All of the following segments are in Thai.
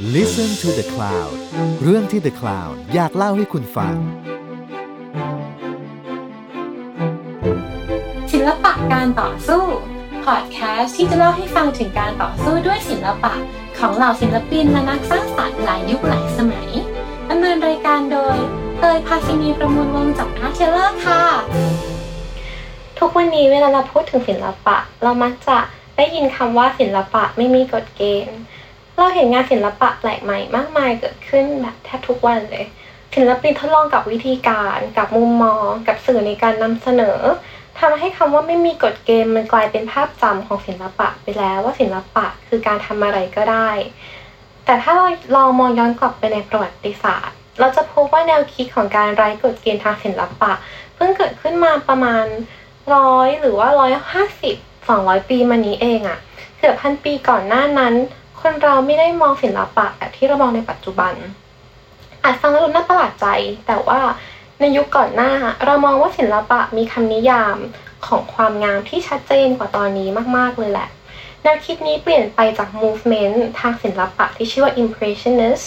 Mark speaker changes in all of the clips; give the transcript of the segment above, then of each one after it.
Speaker 1: Listen to the Cloud เรื่องที่ The Cloud อยากเล่าให้คุณฟัง
Speaker 2: ศิลปะการต่อสู้ พอดแคสต์ที่จะเล่าให้ฟังถึงการต่อสู้ด้วยศิลปะ ของเหล่าศิลปินและนักสร้างสรรค์หลายยุคหลายสมัยดำเนินรายการโดยเตยภาสินีประมูลวงศ์จากอาร์เทเลอร์ค่ะ ทุกวันนี้เวลาเราพูดถึงศิลปะ เรามักจะได้ยินคำว่าศิลปะไม่มีกฎเกณฑ์ เราเห็นงานศิลปะแปลกใหม่มากมายเกิดขึ้นแบบแทบทุกวันเลย ศิลปินทดลองกับวิธีการ กับมุมมอง กับสื่อในการนำเสนอทำให้คำว่าไม่มีกฎเกณฑ์มันกลายเป็นภาพจำของศิลปะไปแล้วว่าศิลปะคือการทำอะไรก็ได้ แต่ถ้าเราลองมองย้อนกลับไปในประวัติศาสตร์ เราจะพบว่าแนวคิดของการไร้กฎเกณฑ์ทางศิลปะ เพิ่งเกิดขึ้นมาประมาณร้อยหรือว่าร้อยห้าสิบสองร้อยปีมานี้เองอะเกือบพันปีก่อนหน้านั้น คนเราไม่ได้มองศิลปะแบบที่เรามองในปัจจุบัน อาจฟังแล้วดูน่าประหลาดใจ แต่ว่าในยุคก่อนหน้า เรามองว่าศิลปะมีคำนิยามของความงามที่ชัดเจนกว่าตอนนี้มาก ๆ เลยแหละ แนวคิดนี้เปลี่ยนไปจาก movement ทางศิลปะที่ชื่อว่า impressionist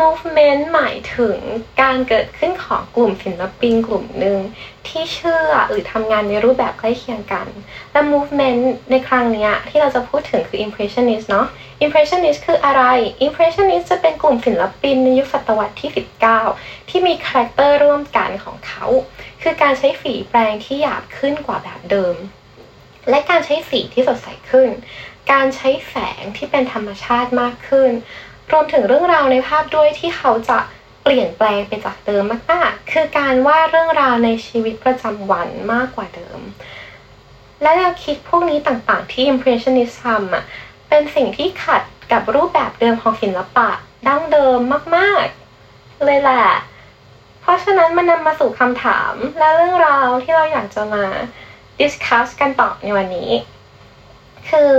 Speaker 2: movement หมายถึงการเกิดขึ้นของกลุ่มศิลปินกลุ่มหนึ่ง ที่เชื่อหรือทำงานในรูปแบบใกล้เคียงกัน และ movement ในครั้งนี้ที่เราจะพูดถึงคือ impressionist เนาะ impressionist คืออะไร impressionist จะเป็นกลุ่มศิลปินในยุคศตวรรษที่ 19 ที่มีคาแรคเตอร์ร่วมกันของเขา คือการใช้ฝีแปรงที่หยาบขึ้นกว่าแบบเดิม และการใช้สีที่สดใสขึ้น การใช้แสงที่เป็นธรรมชาติมากขึ้น รวมถึงเรื่องราวในภาพด้วยที่เขาจะ เปลี่ยนแปลงไปจากเดิมมากๆ คือการวาดเรื่องราวในชีวิตประจำวันมากกว่าเดิม และแนวคิดพวกนี้ต่างๆ ที่ impressionist ทำอะ เป็นสิ่งที่ขัดกับรูปแบบเดิมของศิลปะดั้งเดิมมากๆ เลยแหละ เพราะฉะนั้นมันนำมาสู่คำถามและเรื่องราวที่เราอยากจะมา discuss กันต่อในวันนี้ คือ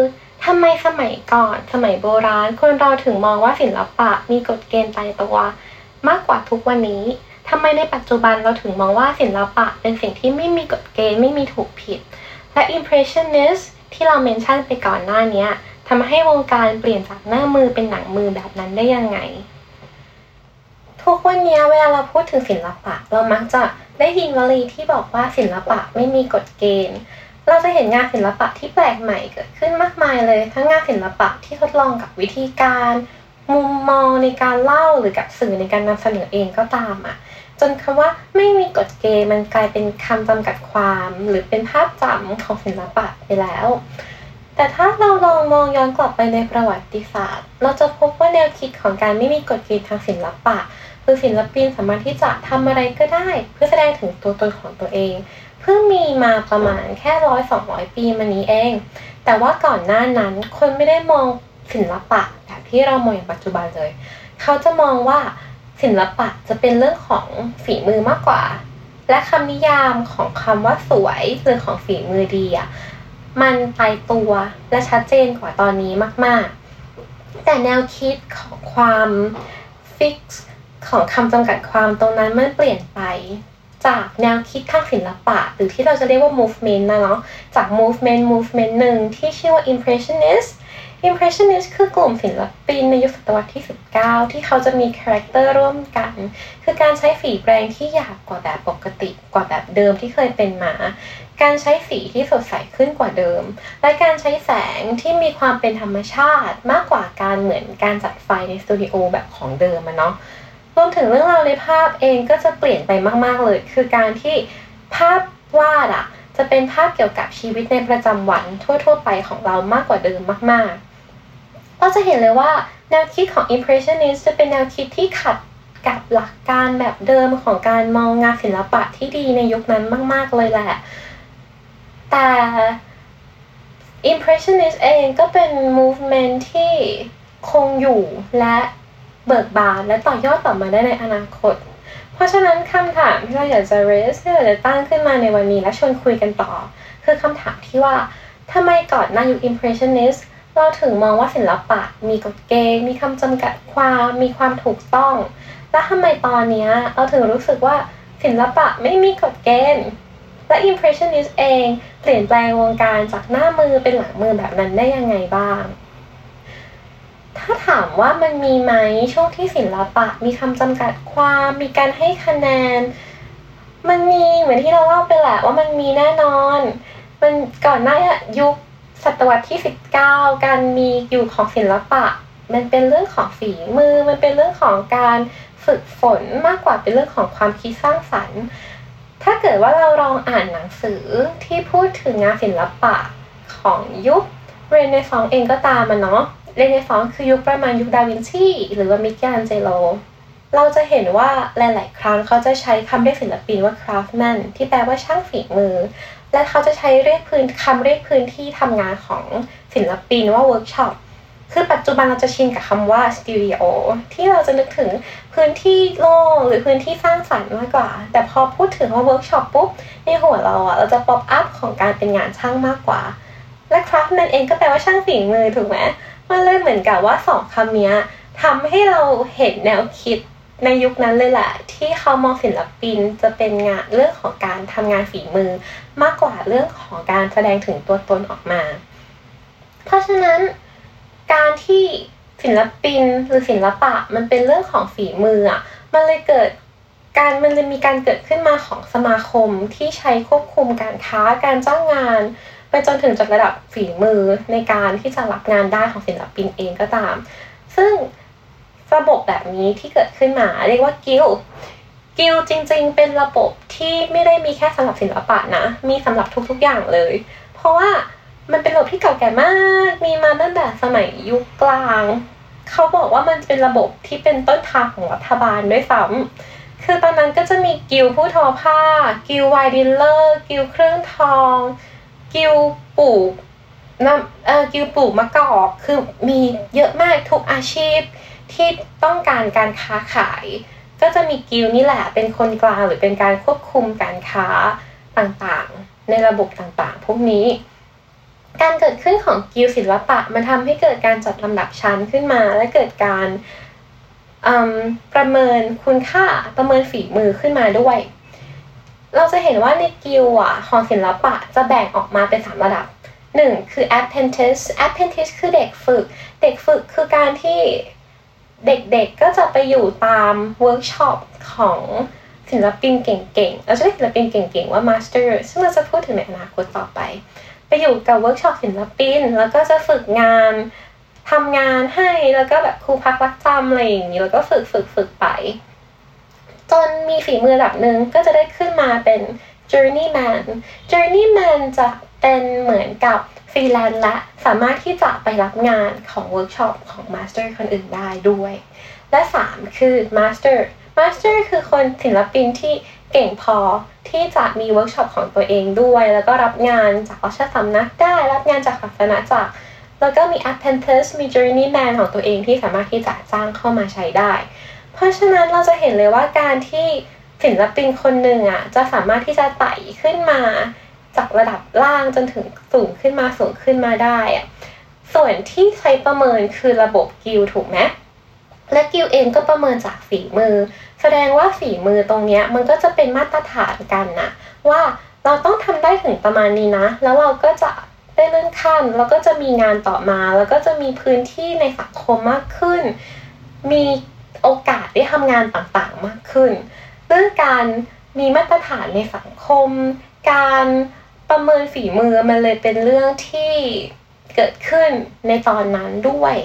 Speaker 2: ทำไมสมัยก่อนสมัยโบราณคนเราถึงมองว่าศิลปะมีกฎเกณฑ์ตายตัว มากกว่าทุกวันนี้ทำไมในปัจจุบันเราถึงมองว่าศิลปะเป็นสิ่งที่ไม่มีกฎเกณฑ์ไม่มีถูกผิด และ impressionist ที่เราเมนชั่นไปก่อนหน้านี้ทำให้วงการเปลี่ยนจากหน้ามือเป็นหนังมือแบบนั้นได้ยังไง ทุกวันนี้เวลาเราพูดถึงศิลปะ เรามักจะได้ยินวลีที่บอกว่าศิลปะไม่มีกฎเกณฑ์ เราจะเห็นงานศิลปะที่แปลกใหม่เกิดขึ้นมากมายเลย ทั้งงานศิลปะที่ทดลองกับวิธีการ มุมมองในการเล่าหรือกับสื่อในการนำเสนอเองก็ตามอะจนคำว่าไม่มีกฎเกณฑ์มันกลายเป็นคำจำกัดความ หรือเป็นภาพจำของศิลปะไปแล้ว แต่ถ้าเราลองมองย้อนกลับไปในประวัติศาสตร์ เราจะพบว่าแนวคิดของการไม่มีกฎเกณฑ์ทางศิลปะคือศิลปินสามารถที่จะทำอะไรก็ได้ เพื่อแสดงถึงตัวตนของตัวเอง เพิ่งมีมาประมาณแค่ร้อยสองร้อยปีมานี้เอง แต่ว่าก่อนหน้านั้นคนไม่ได้มองศิลปะ ที่เรามองอย่างปัจจุบันเลย เขาจะมองว่าศิลปะจะเป็นเรื่องของฝีมือมากกว่า และคำนิยามของคำว่าสวยหรือของฝีมือดีอะมันตายตัวและชัดเจนกว่าตอนนี้มาก ๆ แต่แนวคิดของความ fix ของคำจำกัดความตรงนั้นมันเปลี่ยนไป จากแนวคิดทางศิลปะ หรือที่เราจะเรียกว่า movement นะเนาะจาก movement movement หนึ่งที่ชื่อว่า impressionist impressionist คือกลุ่มศิลปินในยุคศตวรรษที่ 19 ที่เขาจะมีคาแรคเตอร์ร่วมกัน คือการใช้ฝีแปรงที่หยาบกว่าแบบปกติกว่าแบบเดิมที่เคยเป็นมา การใช้สีที่สดใสขึ้นกว่าเดิม และการใช้แสงที่มีความเป็นธรรมชาติมากกว่าการเหมือนการจัดไฟในสตูดิโอแบบของเดิมอะเนาะรวมถึงเรื่องราวในภาพเองก็จะเปลี่ยนไปมาก ๆ เลย คือการที่ภาพวาดอะจะเป็นภาพเกี่ยวกับชีวิตในประจำวันทั่ว ๆ ไปของเรามากกว่าเดิมมาก ๆ เราจะเห็นเลยว่าแนวคิดของ impressionist จะเป็นแนวคิดที่ขัดกับหลักการแบบเดิมของการมองงานศิลปะที่ดีในยุคนั้นมาก ๆ เลยแหละ แต่ impressionist เองก็เป็น movement ที่คงอยู่และเบิกบานและต่อยอดต่อมาได้ในอนาคต เพราะฉะนั้นคำถามที่เราอยากจะ raise ที่เราจะตั้งขึ้นมาในวันนี้และชวนคุยกันต่อ คือคำถามที่ว่าทำไมก่อนหน้ายุค impressionist เราถึงมองว่าศิลปะมีกฎเกณฑ์มีคำจำกัดความมีความถูกต้อง และทำไมตอนนี้เราถึงรู้สึกว่าศิลปะไม่มีกฎเกณฑ์และ impressionist เองเปลี่ยนแปลงวงการจากหน้ามือเป็นหลังมือแบบนั้นได้ยังไงบ้าง ถ้ถ้าถามว่ามันมีไหมช่วงที่ศิลปะ มีคำจำกัดความมีการให้คะแนน มันมีเหมือนที่เราเล่าไปแหละว่ามันมีแน่นอน มันก่อนหน้ายุค ศตวรรษที่ 19 การมีอยู่ของศิลปะ มันเป็นเรื่องของฝีมือ มันเป็นเรื่องของการฝึกฝนมากกว่าเป็นเรื่องของความคิดสร้างสรรค์ ถ้าเกิดว่าเราลองอ่านหนังสือที่พูดถึงงานศิลปะของยุคเรเนซองส์เองก็ตามมันเนาะเรเนซองส์คือยุคประมาณยุคดาวินชีหรือว่ามิกลอันเจโลเราจะเห็นว่าหลาย ๆ ครั้งเขาจะใช้คำเรียกศิลปินว่า craftsman ที่แปลว่าช่างฝีมือ และเขาจะใช้เรียกพื้นคำเรียกพื้นที่ทำงานของศิลปินว่า workshop คือปัจจุบันเราจะชินกับคำว่า studio ที่เราจะนึกถึงพื้นที่โล่งหรือพื้นที่สร้างสรรค์มากกว่า แต่พอพูดถึงว่า workshop ปุ๊บในหัวเราอะเราจะ pop up ของการเป็นงานช่างมากกว่า และ craftsman เองก็แปลว่าช่างฝีมือถูกไหมมันเลยเหมือนกับว่าสองคำนี้ทำให้เราเห็นแนวคิด ในยุคนั้นเลยแหละที่เขามองศิลปินจะเป็นงานเรื่องของการทำงานฝีมือ มากกว่าเรื่องของการแสดงถึงตัวตนออกมา เพราะฉะนั้นการที่ศิลปินหรือศิลปะมันเป็นเรื่องของฝีมืออะมันเลยเกิดการมันเลยมีการเกิดขึ้นมาของสมาคมที่ใช้ควบคุมการค้าการจ้างงาน ไปจนถึงจัดระดับฝีมือในการที่จะรับงานได้ของศิลปินเองก็ตาม ซึ่ง ระบบแบบนี้ที่เกิดขึ้นมา เรียกว่ากิลกิลจริงๆ เป็นระบบที่ไม่ได้มีแค่สำหรับศิลปะนะ มีสำหรับทุกๆอย่างเลย เพราะว่ามันเป็นระบบที่เก่าแก่มาก มีมาตั้งแต่สมัยยุคกลาง เขาบอกว่ามันเป็นระบบที่เป็นต้นทางของรัฐบาลด้วยซ้ำคือตอนนั้นก็จะมีกิลผู้ทอผ้า guild wine dealer guild เครื่องทอง กิลปลูกน้ำเอ่อกิลปลูกมะกอก คือมีเยอะมากทุกอาชีพ ที่ต้องการการค้าขาย ก็จะมีกิลนี่แหละเป็นคนกลางหรือเป็นการควบคุมการค้าต่างๆ ในระบบต่างๆ พวกนี้ การเกิดขึ้นของกิลศิลปะ มันทำให้เกิดการจัดลำดับชั้นขึ้นมา และเกิดการประเมินคุณค่าประเมินฝีมือขึ้นมาด้วย เราจะเห็นว่าในกิลอะของศิลปะจะแบ่งออกมาเป็นสามระดับหนึ่งคือ apprentice apprentice คือเด็กฝึก เด็กฝึกคือการที่ เด็กๆก็จะไปอยู่ตามเวิร์กช็อปของศิลปินเก่งๆ เราจะเรียกศิลปินเก่งๆว่า master ซึ่งเราจะพูดถึงในอนาคตต่อไป ไปอยู่กับเวิร์กช็อปศิลปิน แล้วก็จะฝึกงานทำงานให้แล้วก็แบบครูพักลักจำอะไรอย่างนี้แล้วก็ฝึกฝึกฝึกไป จนมีฝีมือระดับหนึ่งก็จะได้ขึ้นมาเป็น journeyman journeyman จะ เป็นเหมือนกับฟรีแลนซ์และสามารถที่จะไปรับงานของเวิร์กช็อปของ master คนอื่นได้ด้วย และ 3 คือ master master คือคนศิลปินที่เก่งพอที่จะมีเวิร์กช็อปของตัวเองด้วย แล้วก็รับงานจากราชสำนักได้ รับงานจากศาสนจักรแล้วก็มี apprentice มี journeyman ของตัวเองที่สามารถที่จะจ้างเข้ามาใช้ได้ เพราะฉะนั้นเราจะเห็นเลยว่าการที่ศิลปินคนหนึ่งอะจะสามารถที่จะไต่ขึ้นมา จากระดับล่างจนถึงสูงขึ้นมาสูงขึ้นมาได้อะส่วนที่ใช้ประเมินคือระบบกิลถูกไหมและกิลเองก็ประเมินจากฝีมือ แสดงว่าฝีมือตรงนี้มันก็จะเป็นมาตรฐานกันนะว่าเราต้องทำได้ถึงประมาณนี้นะ แล้วเราก็จะได้เลื่อนขั้นแล้วก็จะมีงานต่อมา แล้วก็จะมีพื้นที่ในสังคมมากขึ้น มีโอกาสได้ทำงานต่างๆมากขึ้น เรื่องการมีมาตรฐานในสังคม การ ประเมินฝีมือมันเลยเป็นเรื่องที่เกิดขึ้นในตอนนั้นด้วย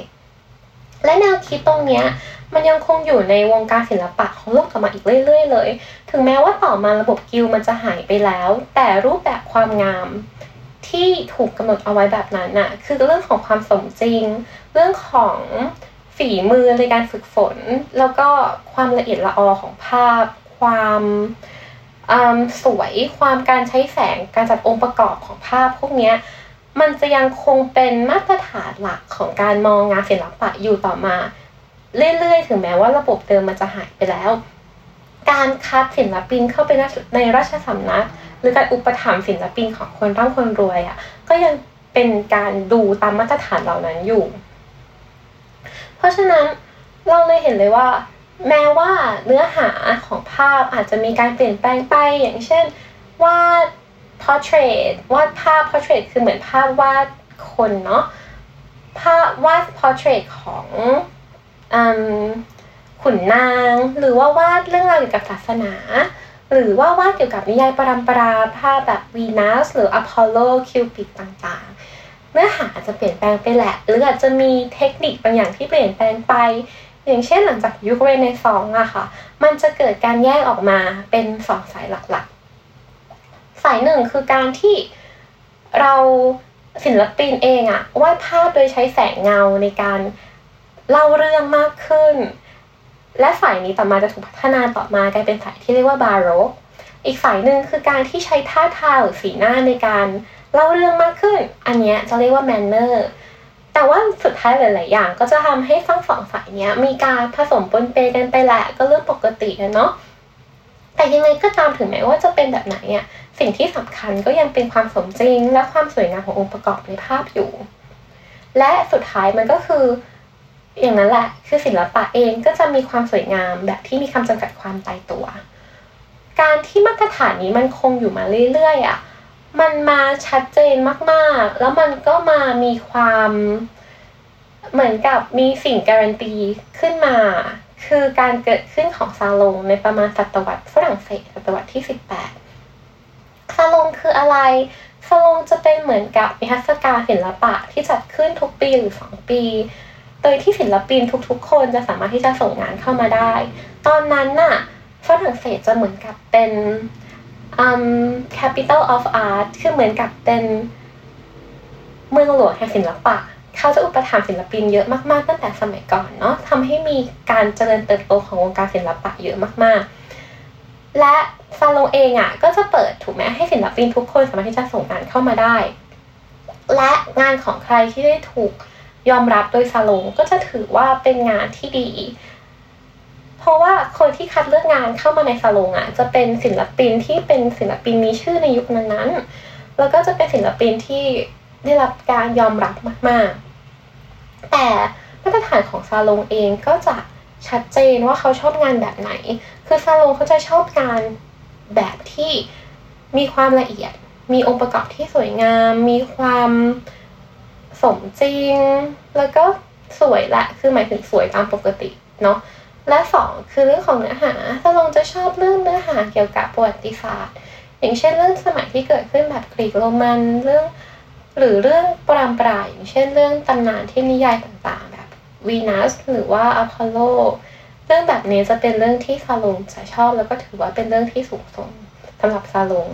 Speaker 2: และแนวคิดตรงเนี้ยมันยังคงอยู่ในวงการศิลปะของโลกต่อมาอีกเรื่อย ๆ เลย ถึงแม้ว่าต่อมาระบบกิลมันจะหายไปแล้ว แต่รูปแบบความงามที่ถูกกำหนดเอาไว้แบบนั้นน่ะ คือเรื่องของความสมจริง เรื่องของฝีมือในการฝึกฝน แล้วก็ความละเอียดละออของภาพ ความ สวยความการใช้แสงการจัดองค์ประกอบของภาพพวกนี้มันจะยังคงเป็นมาตรฐานหลักของการมองงานศิลปะอยู่ต่อมา เรื่อยๆ ถึงแม้ว่าระบบเดิมมันจะหายไปแล้ว การคัดศิลปินเข้าไปในราชสำนัก หรือการอุปถัมภ์ศิลปินของคนร่ำคนรวยอะ่ะก็ยังเป็นการดูตามมาตรฐานเหล่านั้นอยู่ เพราะฉะนั้นเราเลยเห็นเลยว่า แม้ว่าเนื้อหาของภาพอาจจะมีการเปลี่ยนแปลงไปอย่างเช่นวาด portrait วาดภาพ portrait คือเหมือนภาพวาดคนเนาะภาพวาด portrait ของอขุนนาง หรือว่าวาดเรื่องราวเกี่ยวกับศาสนา หรือว่าวาดเกี่ยวกับนิยายปรำปราภาพแบบวีนัสหรืออพอลโลคิวปิดต่างๆ เนื้อหาอาจจะเปลี่ยนแปลงไปแหละ หรืออาจจะมีเทคนิคบางอย่างที่เปลี่ยนแปลงไป อย่างเช่นหลังจากยุคเรเนซองส์อะค่ะ มันจะเกิดการแยกออกมาเป็นสองสายหลักๆ สายหนึ่งคือการที่เราศิลปินเองอะวาดภาพโดยใช้แสงเงาในการเล่าเรื่องมากขึ้น และสายนี้ต่อมาจะถูกพัฒนาต่อมากลายเป็นสายที่เรียกว่าบาโรกอีกสายหนึ่งคือการที่ใช้ท่าทางหรือสีหน้าในการเล่าเรื่องมากขึ้น อันนี้จะเรียกว่าแมนเนอร์ แต่ว่าสุดท้ายหลาย ๆ อย่าง ก็จะทำให้ทั้งสองสายเนี้ย มีการผสมปนเปกันไปแหละก็เรื่องปกตินะเนาะแต่ยังไงก็ตามถึงแม้ว่าจะเป็นแบบไหนอะสิ่งที่สำคัญก็ยังเป็นความสมจริง และความสวยงามขององค์ประกอบในภาพอยู่ และสุดท้ายมันก็คือ อย่างนั้นแหละคือศิลปะเองก็จะมีความสวยงามแบบที่มีคำจำกัดความตายตัว การที่มาตรฐานนี้มันคงอยู่มาเรื่อย ๆอะ มันมาชัดเจนมากๆ แล้วมันก็มามีความเหมือนกับมีสิ่งการันตีขึ้นมา คือการเกิดขึ้นของซาลงในประมาณศตวรรษฝรั่งเศสศตวรรษที่ 18 ซาลงคืออะไร ซาลงจะเป็นเหมือนกับมิทรรศการศิลปะที่จัดขึ้นทุกปีหรือ 2 ปี โดยที่ศิลปินทุกๆ คนจะสามารถที่จะส่งงานเข้ามาได้ ตอนนั้นน่ะฝรั่งเศสจะเหมือนกับเป็น um, capital of art คือเหมือนกับเป็นเมืองหลวงแห่งศิลปะ เขาจะอุปถัมภ์ศิลปินเยอะมากๆ ตั้งแต่สมัยก่อนเนาะทำให้มีการเจริญเติบโตของวงการศิลปะเยอะมากๆ และซาลงเองอะ่ะก็จะเปิดถูกไหมให้ศิลปินทุกคนสามารถที่จะส่งงานเข้ามาได้ และงานของใครที่ได้ถูกยอมรับโดยซาลงก็จะถือว่าเป็นงานที่ดี เพราะว่าคนที่คัดเลือกงานเข้ามาในซาลงอะจะเป็นศิลปินที่เป็นศิลปินมีชื่อในยุคนั้นๆ แล้วก็จะเป็นศิลปินที่ได้รับการยอมรับมากๆ แต่มาตรฐานของซาลงเองก็จะชัดเจนว่าเขาชอบงานแบบไหน คือซาลงเขาจะชอบงานแบบที่มีความละเอียด มีองค์ประกอบที่สวยงาม มีความสมจริง แล้วก็สวยละ คือหมายถึงสวยตามปกติเนาะ และสองคือเรื่องของเนื้อหาถ้าลงจะชอบเรื่องเนื้อหาเกี่ยวกับประวัติศาสตร์ อย่างเช่นเรื่องสมัยที่เกิดขึ้นแบบกรีกโรมันเรื่อง หรือเรื่องปรามปราอย่างเช่นเรื่องตำนานที่นิยายต่างๆ แบบวีนัสหรือว่าอพอลโลเรื่องแบบนี้จะเป็นเรื่องที่ซาลงจะชอบแล้วก็ถือว่าเป็นเรื่องที่สูงส่งสำหรับซาลง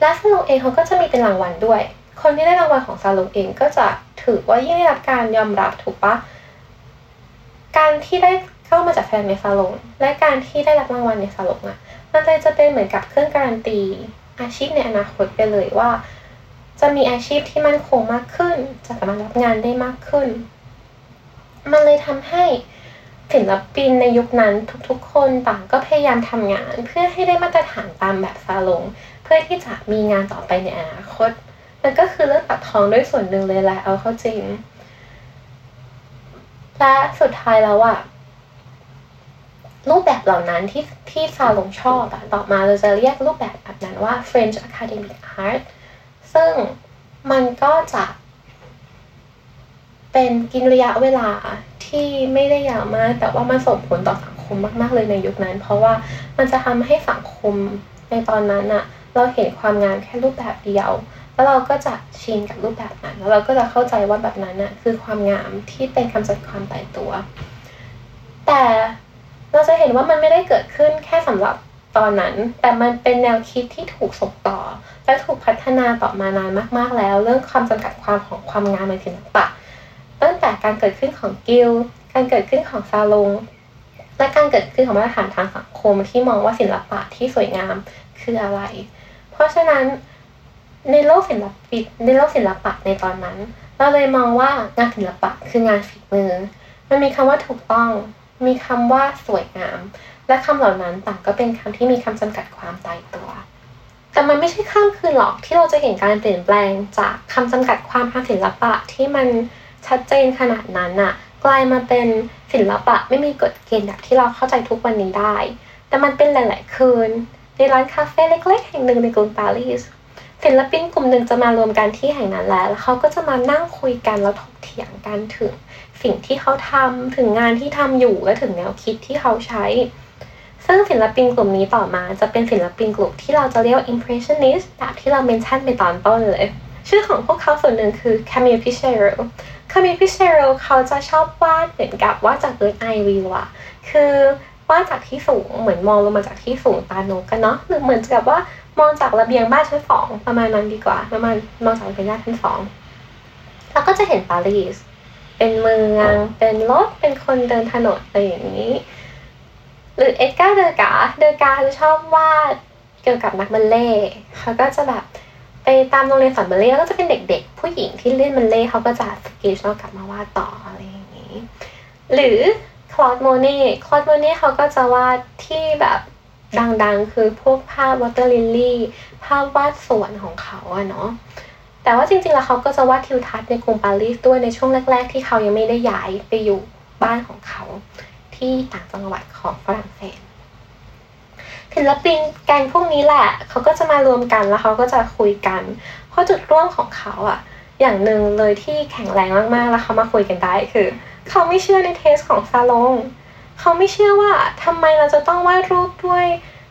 Speaker 2: และซาลงเองเขาก็จะมีเป็นรางวัลด้วย คนที่ได้รางวัลของซาลงเองก็จะถือว่ายิ่งได้รับการยอมรับถูกปะ การที่ได้เข้ามาจากแฟนในซาลงและการที่ได้รับรางวัลในซาลงอะมันเลยจะเป็นเหมือนกับเครื่องการันตี อาชีพในอนาคตไปเลยว่า จะมีอาชีพที่มั่นคงมากขึ้น จะสามารถรับงานได้มากขึ้น มันเลยทำให้ศิลปินในยุคนั้นทุกๆ คนต่างก็พยายามทำงาน เพื่อให้ได้มาตรฐานตามแบบซาลง เพื่อที่จะมีงานต่อไปในอนาคต มันก็คือเรื่องตัดทองด้วยส่วนหนึ่งเลยแหละเอาเข้าจริง และสุดท้ายแล้วอะรูปแบบเหล่านั้นที่ที่ซาลงชอบอะต่อมาเราจะเรียกรูปแบบแบบนั้นว่า French Academic Art ซึ่งมันก็จะ เป็นกินระยะเวลาที่ไม่ได้ยาวมาก แต่ว่ามันส่งผลต่อสังคมมาก ๆ เลยในยุคนั้น เพราะว่ามันจะทำให้สังคมในตอนนั้นอะเราเห็นความงามแค่รูปแบบเดียว แล้วเราก็จะชินกับรูปแบบนั้น แล้วเราก็จะเข้าใจว่าแบบนั้นน่ะคือความงามที่เป็นคำจัดความตายตัว แต่เราจะเห็นว่ามันไม่ได้เกิดขึ้นแค่สำหรับตอนนั้น แต่มันเป็นแนวคิดที่ถูกส่งต่อ และถูกพัฒนาต่อมานานมาก ๆ แล้ว เรื่องความจำกัดความของความงามในศิลปะตั้งแต่การเกิดขึ้นของกิลการเกิดขึ้นของซาลงและการเกิดขึ้นของมาตรฐานทางสังคมที่มองว่าศิลปะที่สวยงามคืออะไร เพราะฉะนั้น ในโลกศิลปิในโลกศิลปะในตอนนั้น เราเลยมองว่างานศิลปะคืองานฝีมือ มันมีคำว่าถูกต้อง มีคำว่าสวยงาม และคำเหล่านั้นต่างก็เป็นคำที่มีคำจำกัดความตายตัว แต่มันไม่ใช่ข้ามคืนหรอกที่เราจะเห็นการเปลี่ยนแปลงจากคำจำกัดความทางศิลปะที่มันชัดเจนขนาดนั้นอะกลายมาเป็นศิลปะไม่มีกฎเกณฑ์แบบที่เราเข้าใจทุกวันนี้ได้ แต่มันเป็นหลาย ๆ คืน ในร้านคาเฟ่เล็ก ๆ แห่งหนึ่งในกรุงปารีส ศิลปินกลุ่มหนึ่งจะมารวมกันที่แห่งนั้นแล้วแล้วเขาก็จะมานั่งคุยกันแล้วถกเถียงกันถึงสิ่งที่เขาทำถึงงานที่ทำอยู่และถึงแนวคิดที่เขาใช้ ซึ่งศิลปินกลุ่มนี้ต่อมาจะเป็นศิลปินกลุ่มที่เราจะเรียกว่า impressionist แบบที่เราเมนชั่นไปตอนต้นเลย ชื่อของพวกเขาส่วนหนึ่งคือ Camille Pissarro Camille Pissarro เขาจะชอบวาดเหมือนกับวาดจาก bird eye view อะคือวาดจากที่สูงเหมือนมองลงมาจากที่สูงตาโนกกันเนาะหรือเหมือนกับว่า มองจากระเบียงบ้านชั้นสองประมาณนั้นดีกว่าประมาณมองจากระเบียงบ้านชั้นสองแล้วก็จะเห็นปารีสเป็นเมือง เป็นรถ เป็นคนเดินถนนอะไรอย่างนี้ หรือเอ็ดการ์เดอกาเดอกาจะชอบวาดเกี่ยวกับนักบัลเลต์เขาก็จะแบบไปตามโรงเรียนสอนบัลเลต์แล้วก็จะเป็นเด็กๆ ผู้หญิงที่เล่นบัลเลต์เขาก็จะสเก็ตแล้วกลับมาวาดต่ออะไรอย่างนี้ หรือโคลดโมเน่โคลดโมเน่เขาก็จะวาดที่แบบ ดังๆ คือพวกภาพ water lily ภาพวาดสวนของเขาอะเนาะแต่ว่าจริงๆ แล้วเขาก็จะวาดทิวทัศน์ในกรุงปารีสด้วยในช่วงแรก ๆ ที่เขายังไม่ได้ย้ายไปอยู่บ้านของเขาที่ต่างจังหวัดของฝรั่งเศสศิลปินแก๊งพวกนี้แหละ เขาก็จะมารวมกันแล้วเขาก็จะคุยกัน เพราะจุดร่วมของเขาอะอย่างหนึ่งเลยที่แข็งแรงมากๆ แล้วเขามาคุยกันได้คือ เขาไม่เชื่อใน taste ของซาลง เขาไม่เชื่อว่าทำไมเราจะต้องวาดรูปด้วย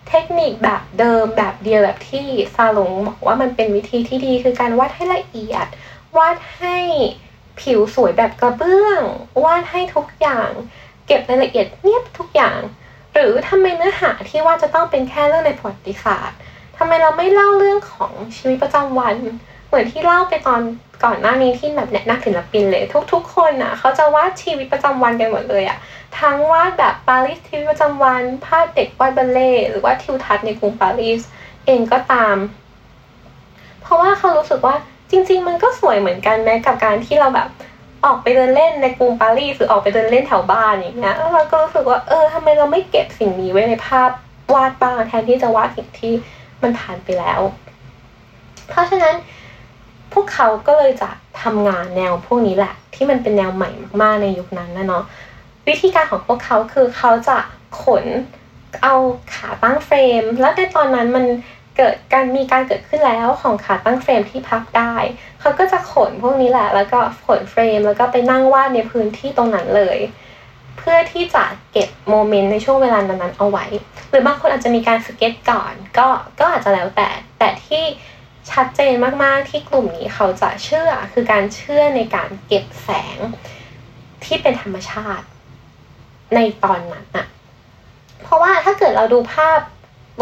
Speaker 2: เทคนิคแบบเดิมแบบเดียวแบบที่ซาลงบอกว่ามันเป็นวิธีที่ดีคือการวาดให้ละเอียด วาดให้ผิวสวยแบบกระเบื้อง วาดให้ทุกอย่าง เก็บรายละเอียดเนียบทุกอย่าง หรือทำไมเนื้อหาที่ว่าจะต้องเป็นแค่เรื่องในประวัติศาสตร์ทำไมเราไม่เล่าเรื่องของชีวิตประจำวัน เหมือนที่เล่าไปตอนก่อนหน้านี้ที่แบบแนะนำศิลปินเลย ทุก ๆ คนอะเขาจะวาดชีวิตประจำวันกันหมดเลยอะ ทั้งวาดแบบปารีสชีวิตประจำวันภาพเด็กวาดบัลเล่หรือว่าทิวทัศน์ในกรุงปารีสเองก็ตาม เพราะว่าเขารู้สึกว่าจริง ๆ มันก็สวยเหมือนกันแม้กับการที่เราแบบออกไปเดินเล่นในกรุงปารีสหรือออกไปเดินเล่นแถวบ้านอย่างเงี้ยเราก็รู้สึกว่าเออทำไมเราไม่เก็บสิ่งนี้ไว้ในภาพวาดบ้างแทนที่จะวาดสิ่งที่มันผ่านไปแล้ว เพราะฉะนั้นพวกเขาก็เลยจะทำงานแนวพวกนี้แหละ ที่มันเป็นแนวใหม่มากๆในยุคนั้นนะเนาะ วิธีการของพวกเขาคือเขาจะขนเอาขาตั้งเฟรม แล้วในตอนนั้นมันเกิดการมีการเกิดขึ้นแล้วของขาตั้งเฟรมที่พับได้ เขาก็จะขนพวกนี้แหละ แล้วก็ขนเฟรม แล้วก็ไปนั่งวาดในพื้นที่ตรงนั้นเลย เพื่อที่จะเก็บโมเมนต์ในช่วงเวลานั้นๆเอาไว้ หรือบางคนอาจจะมีการสเก็ตก่อน ก็ก็อาจจะแล้วแต่ แต่ที่ชัดเจนมากๆที่กลุ่มนี้เขาจะเชื่อคือการเชื่อในการเก็บแสงที่เป็นธรรมชาติ ในตอนนั้นอะเพราะว่าถ้าเกิดเราดูภาพ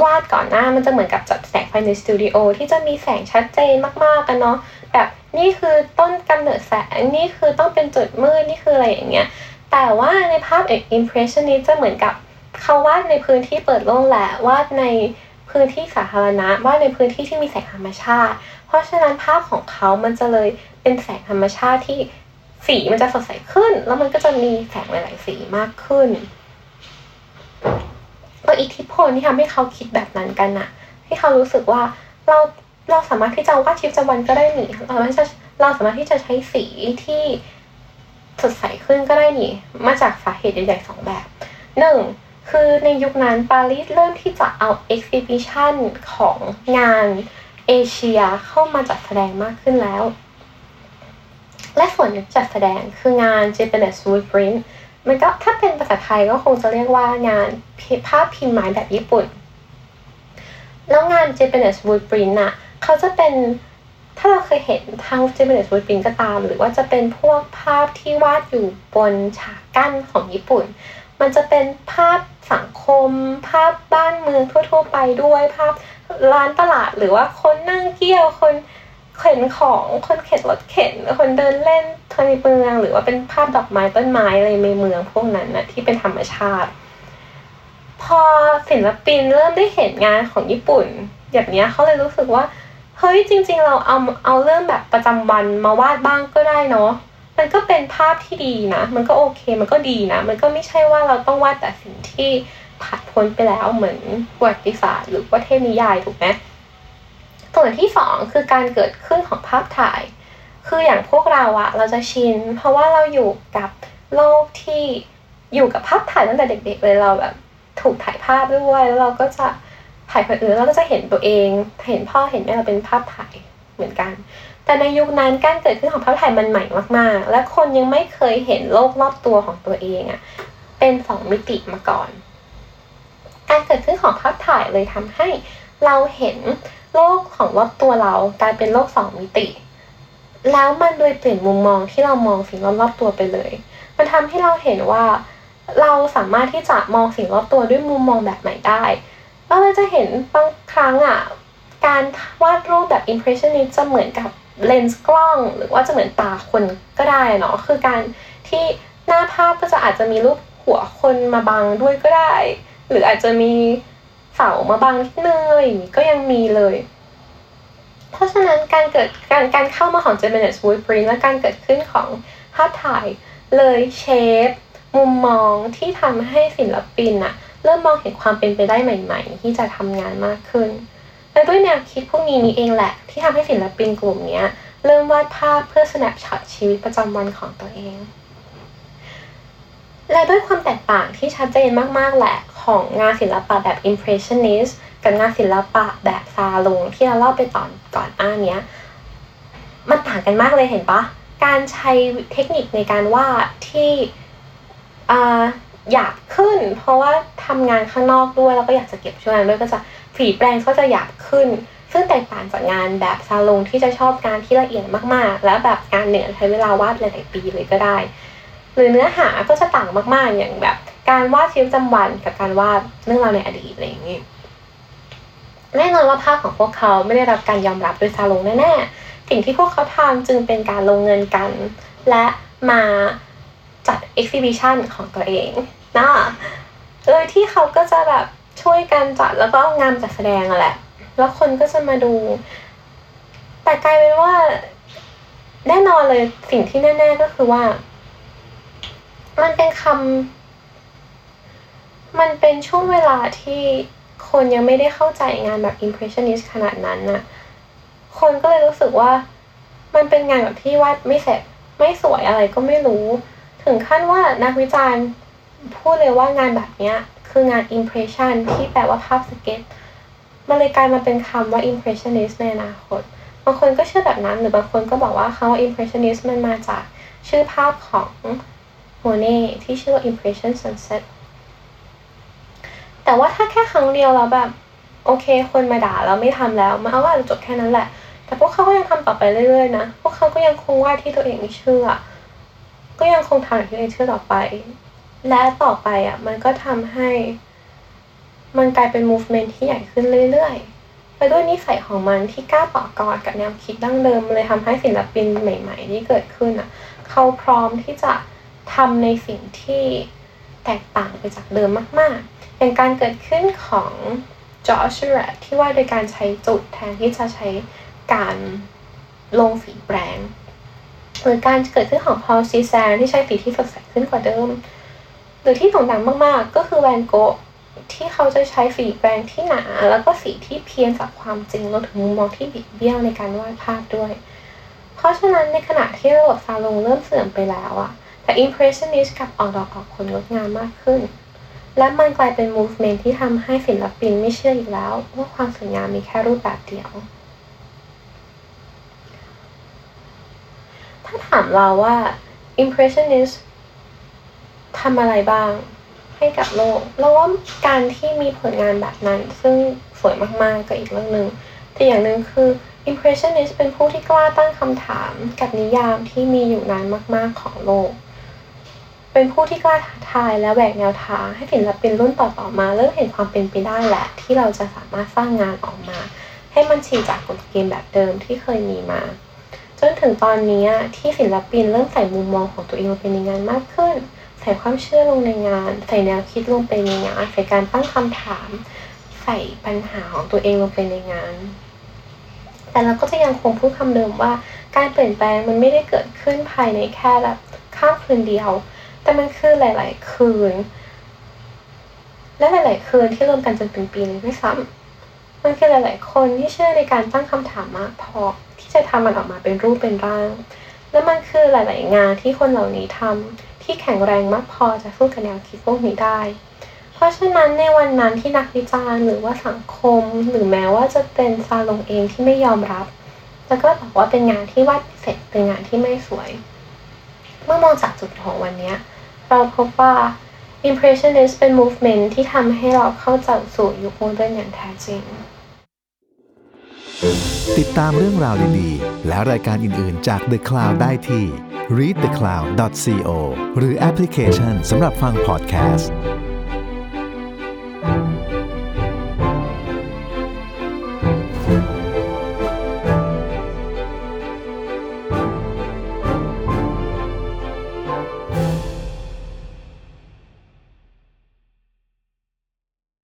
Speaker 2: วาดก่อนหน้ามันจะเหมือนกับจัดแสงภายในสตูดิโอที่จะมีแสงชัดเจนมากๆกันเนาะแบบนี่คือต้นกำเนิดแสงนี่คือต้องเป็นจุดมืดนี่คืออะไรอย่างเงี้ยแต่ว่าในภาพเอก impressionist จะเหมือนกับเขาวาดในพื้นที่เปิดโล่งแหละวาดในพื้นที่สาธารณะวาดในพื้นที่ที่มีแสงธรรมชาติ เพราะฉะนั้นภาพของเขามันจะเลยเป็นแสงธรรมชาติที่ สีมันจะสดใสขึ้น แล้วมันก็จะมีแสงหลาย ๆ สีมากขึ้นก็อิทธิพลที่ทำให้เขาคิดแบบนั้นกันนะให้เขารู้สึกว่าเราเราสามารถที่จะวาดชีวิตประจำวันก็ได้หนิเราสามารถจะเราสามารถที่จะใช้สีที่สดใสขึ้นก็ได้หนิมาจากสาเหตุใหญ่ๆสองแบบหนึ่งคือในยุคนั้นปารีสเริ่มที่จะเอา exhibition ของงานเอเชียเข้ามาจัดแสดงมากขึ้นแล้ว และส่วนจัดแสดงคืองาน Japanese Woodprint มันก็ถ้าเป็นภาษาไทยก็คงจะเรียกว่างานภาพพิมพ์ไม้แบบญี่ปุ่น แล้วงาน Japanese Woodprint น่ะเขาจะเป็นถ้าเราเคยเห็นทาง Japanese Woodprint ก็ตาม หรือว่าจะเป็นพวกภาพที่วาดอยู่บนฉากกั้นของญี่ปุ่น มันจะเป็นภาพสังคม ภาพบ้านเมืองทั่ว ๆ ไปด้วยภาพร้านตลาดหรือว่าคนนั่งเกี่ยวคน เข็นของคนเข็นรถเข็น คนเดินเล่นในเมือง หรือว่าเป็นภาพดอกไม้ต้นไม้อะไรในเมืองพวกนั้นนะที่เป็นธรรมชาติ พอศิลปินเริ่มได้เห็นงานของญี่ปุ่น แบบนี้เขาเลยรู้สึกว่าเฮ้ยจริง ๆ เราเอาเอาเรื่องแบบประจำวันมาวาดบ้างก็ได้เนาะมันก็เป็นภาพที่ดีนะ มันก็โอเค มันก็ดีนะ มันก็ไม่ใช่ว่าเราต้องวาดแต่สิ่งที่ผ่านพ้นไปแล้วเหมือนประวัติศาสตร์หรือว่าเทพนิยายถูกไหม ส่วนที่สองคือการเกิดขึ้นของภาพถ่าย คืออย่างพวกเราอะเราจะชิน เพราะว่าเราอยู่กับโลกที่อยู่กับภาพถ่ายตั้งแต่เด็ก ๆ เลยเราแบบถูกถ่ายภาพด้วยแล้วเราก็จะถ่ายคนอื่นแล้วก็จะเห็นตัวเอง เห็นพ่อเห็นแม่เราเป็นภาพถ่ายเหมือนกัน แต่ในยุคนั้นการเกิดขึ้นของภาพถ่ายมันใหม่มากๆ และคนยังไม่เคยเห็นโลกรอบตัวของตัวเองอะเป็นสองมิติมาก่อน การเกิดขึ้นของภาพถ่ายเลยทำให้เราเห็น โลกของรอบตัวเรากลายเป็นโลกสองมิติ แล้วมันเลยเปลี่ยนมุมมองที่เรามองสิ่งรอบๆตัวไปเลย มันทำให้เราเห็นว่า เราสามารถที่จะมองสิ่งรอบตัวด้วยมุมมองแบบใหม่ได้เราเลยจะเห็นบางครั้งอะการวาดรูปแบบ impressionist จะเหมือนกับเลนส์กล้องหรือว่าจะเหมือนตาคนก็ได้เนาะคือการที่หน้าภาพก็จะอาจจะมีรูปหัวคนมาบังด้วยก็ได้ หรืออาจจะมี เสามาบังนิดนึงอะไรอย่างนี้ก็ยังมีเลย เพราะฉะนั้นการเกิดการการเข้ามาของ Gemini w o o d p r i n t และการเกิดขึ้นของภาพถ่ายเลยเชฟมุมมองที่ทำให้ศิลปินอะเริ่มมองเห็นความเป็นไปได้ใหม่ ๆ ที่จะทำงานมากขึ้นและด้วยแนวคิดพวกนี้นี้เองแหละ ที่ทำให้ศิลปินกลุ่มนี้เริ่มวาดภาพเพื่อ snapshot ชีวิตประจำวันของตัวเอง และด้วยความแตกต่างที่ชัดเจนมาก ๆ แหละ ของงานศิลปะแบบ impressionist กับงานศิลปะแบบซาลงที่เราเล่าไปตอนก่อนอ้านี้มันต่างกันมากเลยเห็นปะการใช้เทคนิคในการวาดที่หยาบขึ้น เพราะว่าทำงานข้างนอกด้วยแล้วก็อยากจะเก็บช่วงนั้นด้วยก็จะฝีแปรงก็จะหยาบขึ้น ซึ่งแตกต่างจากงานแบบซาลงที่จะชอบงานที่ละเอียดมากๆ แล้วแบบงานเหนือใช้เวลาวาดหลายๆปีเลยก็ได้ หรือเนื้อหาก็จะต่างมากๆ อย่างแบบ การวาดชีวิตประจำวันกับการวาดเรื่องราวในอดีตอะไรอย่างนี้แน่นอนว่าภาพของพวกเขาไม่ได้รับการยอมรับโดยซาลงแน่ๆสิ่งที่พวกเขาทำจึงเป็นการลงเงินกัน และมาจัดเอ็กซิบิชันของตัวเองนะโดยที่เขาก็จะแบบช่วยกันจัดแล้วก็งานจัดแสดงอะแหละ แล้วคนก็จะมาดู แต่กลายเป็นว่า แน่นอนเลยสิ่งที่แน่ ๆ ก็คือว่า มันเป็นคำมันเป็นช่วงเวลาที่คนยังไม่ได้เข้าใจงานแบบ impressionist ขนาดนั้นน่ะ คนก็เลยรู้สึกว่า มันเป็นงานแบบที่วาดไม่เสร็จไม่สวยอะไรก็ไม่รู้ ถึงขั้นว่านักวิจารณ์พูดเลยว่างานแบบเนี้ยคืองาน impression ที่แปลว่าภาพสเก็ตมันเลยกลายมาเป็นคำว่า impressionist ในอนาคต บางคนก็เชื่อแบบนั้น หรือบางคนก็บอกว่าคำว่า impressionist มันมาจากชื่อภาพของ โมเน่ที่ชื่อว่า impression sunset แต่ว่าถ้าแค่ครั้งเดียวแล้วแบบ โอเค คนมาด่าแล้วไม่ทำแล้วมันเอาว่าจบแค่นั้นแหละ แต่พวกเขาก็ยังทำต่อไปเรื่อยๆนะ พวกเขาก็ยังคงวาดที่ตัวเองไม่เชื่อ ก็ยังคงทำอย่างที่เองเชื่อต่อไป และต่อไปอะมันก็ทำให้ มันกลายเป็น movement ที่ใหญ่ขึ้นเรื่อยๆไปด้วยนิสัยของมันที่กล้าต่อกอดกับแนวคิดดั้งเดิมเลยทำให้ศิลปินใหม่ ๆ ที่เกิดขึ้นอะ เขาพร้อมที่จะ ทำในสิ่งที่แตกต่างไปจากเดิมมากๆ อย่างการเกิดขึ้นของจอร์จแรตที่ว่าโดยการใช้จุดแทนที่จะใช้การลงสีแปรงหรือการเกิดขึ้นของพอลซีแซนที่ใช้สีที่สดใสขึ้นกว่าเดิม หรือที่โด่งดังมากๆ ก็คือแวนโกะที่เขาจะใช้สีแปรงที่หนา แล้วก็สีที่เพี้ยนจากความจริงรวมถึงมุมมองที่บิดเบี้ยวในการวาดภาพด้วย เพราะฉะนั้นในขณะที่ระบบซาลงเริ่มเสื่อมไปแล้วอะ แต่ Impressionist กลับออกดอกออกผลงดงามมากขึ้น และมันกลายเป็น movement ที่ทำให้ศิลปินไม่เชื่ออีกแล้ว ว่าความสวยงามมีแค่รูปแบบเดียว ถ้าถามเราว่า impressionist ทำอะไรบ้างให้กับโลก เราว่าการที่มีผลงานแบบนั้น ซึ่งสวยมากๆก็อีกเรื่องหนึ่งแต่อย่างหนึ่งคือ impressionist เป็นผู้ที่กล้าตั้งคำถามกับนิยามที่มีอยู่นานมาก ๆ ของโลก เป็นผู้ที่กล้าท้าทายและแหวกแนวทางให้ศิลปินรุ่นต่อๆมาเริ่มเห็นความเป็นไปได้แหละ ที่เราจะสามารถสร้างงานออกมา ให้มันฉีกจากกฎเกณฑ์แบบเดิมที่เคยมีมา จนถึงตอนนี้ที่ศิลปินเริ่มใส่มุมมองของตัวเองลงไปในงานมากขึ้น ใส่ความเชื่อลงในงาน ใส่แนวคิดลงไปในงานใส่การตั้งคำถาม ใส่ปัญหาของตัวเองลงไปในงาน แต่เราก็จะยังคงพูดคำเดิมว่า การเปลี่ยนแปลงมันไม่ได้เกิดขึ้นภายในแค่แบบข้ามคืนเดียว แต่มันคือหลาย ๆ คืน และหลาย ๆ คืนที่รวมกันจนเป็นปีเลยด้วยซ้ำมันคือหลาย ๆ คนที่เชื่อในการตั้งคำถามมากพอที่จะทำมันออกมาเป็นรูปเป็นร่าง และมันคือหลาย ๆ งานที่คนเหล่านี้ทำที่แข็งแรงมากพอจะสู้กับแนวคิดพวกนี้ได้ เพราะฉะนั้นในวันนั้นที่นักวิจารณ์หรือว่าสังคม หรือแม้ว่าจะเป็นซาลงเองที่ไม่ยอมรับแล้วก็บอกว่าเป็นงานที่วาดเสร็จเป็นงานที่ไม่สวย เมื่อมองจากจุดของวันเนี้ย เราพบว่า Impressionist เป็น movement ที่ทำให้เราเข้าใจสู่ยุค modern อย่างแท้จริง
Speaker 1: ติดตามเรื่องราวดีๆ และรายการอื่นๆ จาก The Cloud ได้ที่ readthecloud.co หรือแอปพลิเคชันสำหรับฟังพอดแคสต์